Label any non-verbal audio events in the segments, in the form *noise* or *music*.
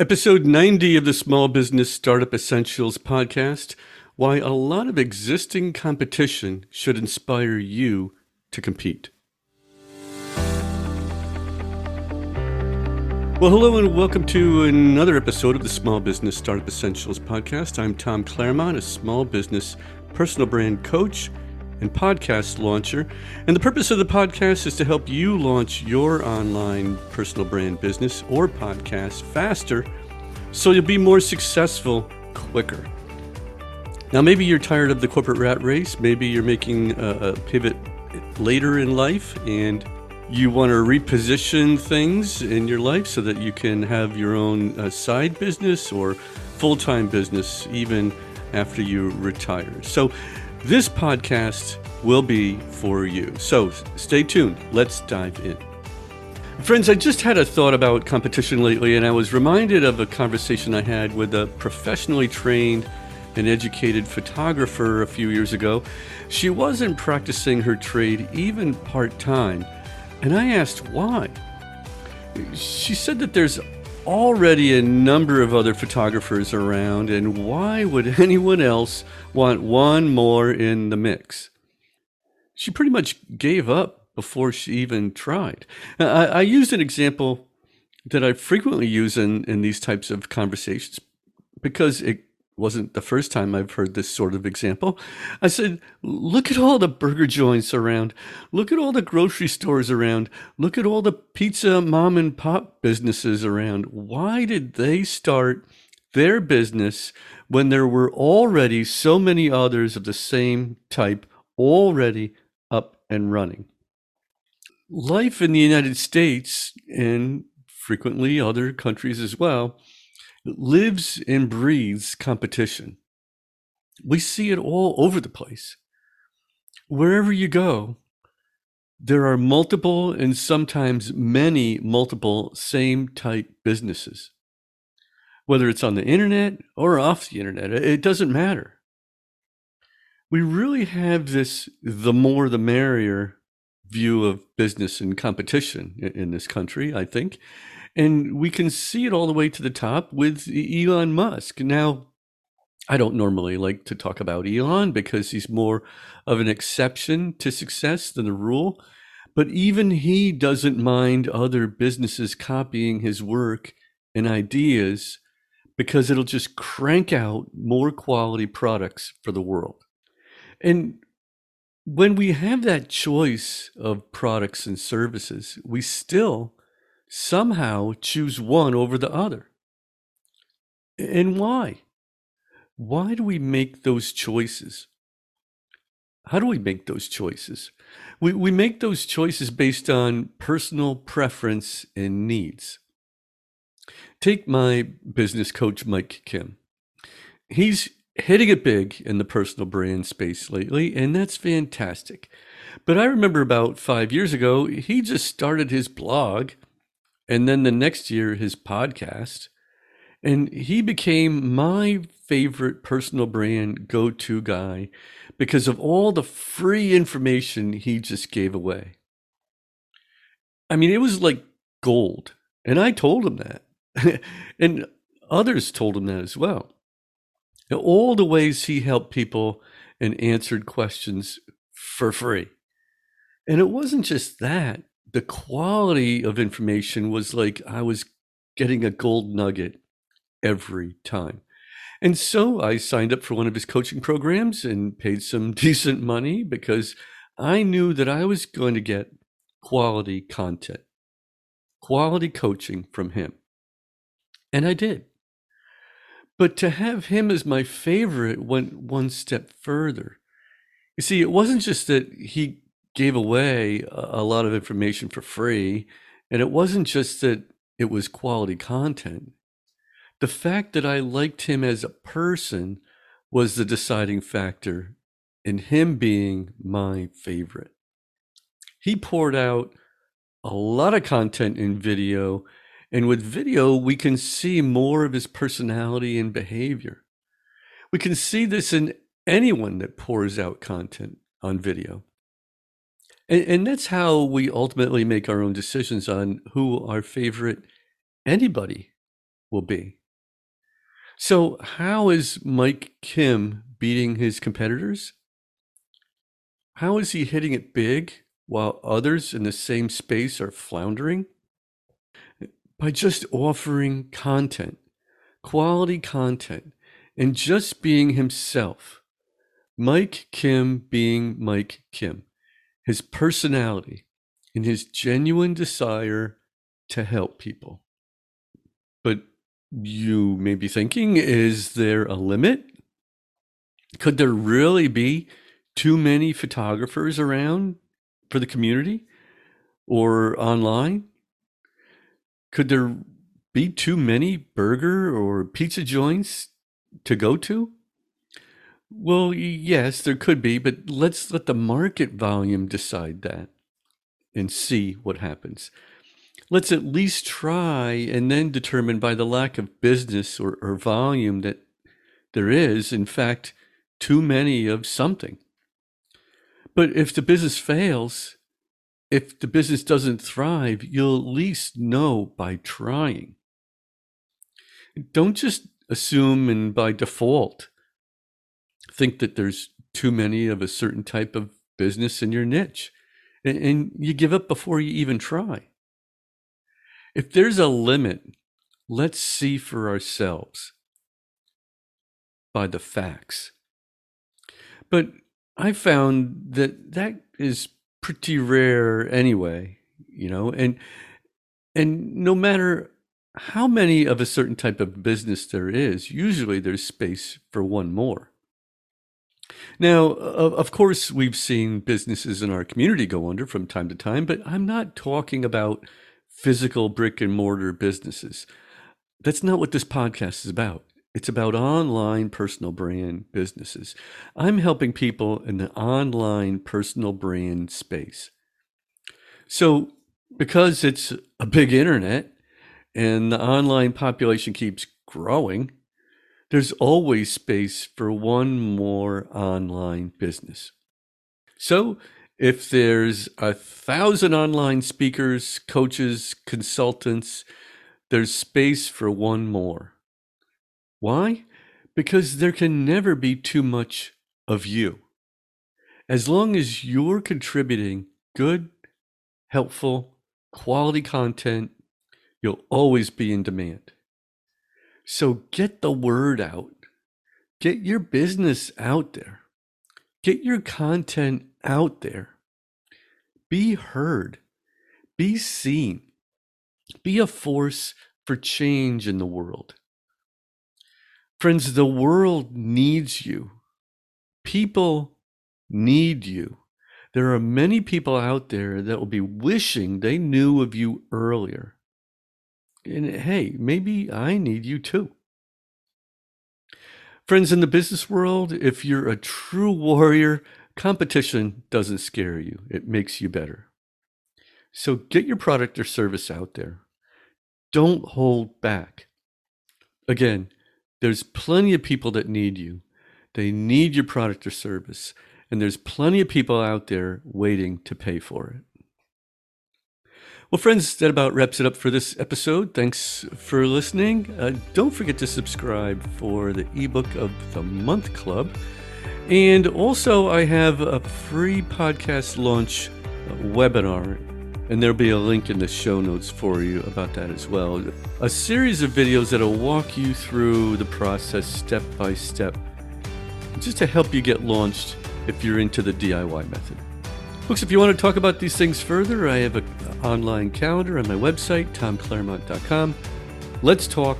Episode 90 of the Small Business Startup Essentials podcast Why a lot of existing competition should inspire you to compete. Well, hello and welcome to another episode of the Small Business Startup Essentials podcast. I'm Tom Claremont, a small business personal brand coach and podcast launcher. And the purpose of the podcast is to help you launch your online personal brand business or podcast faster so you'll be more successful quicker. Now, maybe you're tired of the corporate rat race. Maybe you're making a, pivot later in life and you want to reposition things in your life so that you can have your own uh, side business or full time business even after you retire. So, this podcast will be for you. So stay tuned. Let's dive in. Friends, I just had a thought about competition lately, and I was reminded of a conversation I had with a professionally trained and educated photographer a few years ago. She wasn't practicing her trade even part time, and I asked why. She said that there's already a number of other photographers around, and why would *laughs* anyone else want one more in the mix? She pretty much gave up before she even tried. I, I used an example that I frequently use in, in these types of conversations because it wasn't the first time I've heard this sort of example. I said, look at all the burger joints around. Look at all the grocery stores around. Look at all the pizza mom and pop businesses around. Why did they start their business when there were already so many others of the same type already up and running? Life in the United States and frequently other countries as well lives and breathes competition. We see it all over the place. Wherever you go, there are multiple and sometimes many multiple same type businesses. Whether it's on the internet or off the internet, it doesn't matter. We really have this the more the merrier view of business and competition in this country, I think. And we can see it all the way to the top with Elon Musk. Now, I don't normally like to talk about Elon because he's more of an exception to success than the rule. But even he doesn't mind other businesses copying his work and ideas because it'll just crank out more quality products for the world. And when we have that choice of products and services, we still somehow choose one over the other. And why? Why do we make those choices? How do we make those choices? We, we make those choices based on personal preference and needs. Take my business coach, Mike Kim. He's hitting it big in the personal brand space lately, and that's fantastic. But I remember about five years ago, he just started his blog and then the next year his podcast. And he became my favorite personal brand go-to guy because of all the free information he just gave away. I mean it was like gold. And i told him that. *laughs* And others told him that as well. All the ways he helped people and answered questions for free. And it wasn't just that the quality of information was like I was getting a gold nugget every time. And so I signed up for one of his coaching programs and paid some *laughs* decent money because I knew that I was going to get quality content, quality coaching from him. And I did. But to have him as my favorite went one step further. You see, it wasn't just that he gave away a lot of information for free. And it wasn't just that it was quality content. The fact that I liked him as a person was the deciding factor in him being my favorite. He poured out a lot of content in video, and with video, we can see more of his personality and behavior. We can see this in anyone that pours out content on video. And, and that's how we ultimately make our own decisions on who our favorite anybody will be. So, how is Mike Kim beating his competitors? How is he hitting it big while others in the same space are floundering? By just offering content, quality content, and just being himself. Mike Kim being Mike Kim, his personality, and his genuine desire to help people. But you may be thinking, is there a limit? Could there really be too many photographers around for the community or online? Could there be too many burger or pizza joints to go to? Well, yes, there could be, but let's let the market volume decide that and see what happens let's at least try and then determine by the lack of business or, or volume that there is, in fact, too many of something. But if the business fails, if the business doesn't thrive, you'll at least know by trying. Don't just assume and by default think that there's too many of a certain type of business in your niche and, and you give up before you even try. If there's a limit, let's see for ourselves by the facts. But I found that that is pretty rare anyway, you know, and and no matter how many of a certain type of business there is, usually there's space for one more. Now, of course, we've seen businesses in our community go under from time to time, but I'm not talking about physical brick and mortar businesses. That's not what this podcast is about. It's about online personal brand businesses. I'm helping people in the online personal brand space. So, because it's a big internet and the online population keeps growing, there's always space for one more online business. So, if there's a thousand online speakers, coaches, consultants, there's space for one more. Why? Because there can never be too much of you. As long as you're contributing good, helpful, quality content, you'll always be in demand. So get the word out. Get your business out there. Get your content out there. Be heard. Be seen. Be a force for change in the world. Friends, the world needs you. People need you. There are many people out there that will be wishing they knew of you earlier. And hey, maybe I need you too. Friends, in the business world, if you're a true warrior, competition doesn't scare you, it makes you better. So get your product or service out there. Don't hold back. Again, there's plenty of people that need you. They need your product or service. And there's plenty of people out there waiting to pay for it. Well, friends, that about wraps it up for this episode. Thanks for listening. Uh, don't forget to subscribe for the ebook of the month club. And also, I have a free podcast launch webinar, and there'll be a link in the show notes for you about that as well. A series of videos that'll walk you through the process step by step, just to help you get launched if you're into the DIY method. Folks, if you want to talk about these things further, I have an online calendar on my website, tomclaremont.com. Let's talk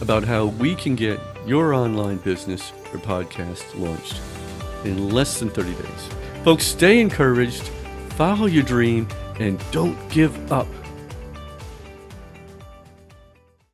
about how we can get your online business or podcast launched in less than 30 days. Folks, stay encouraged, follow your dream, and don't give up.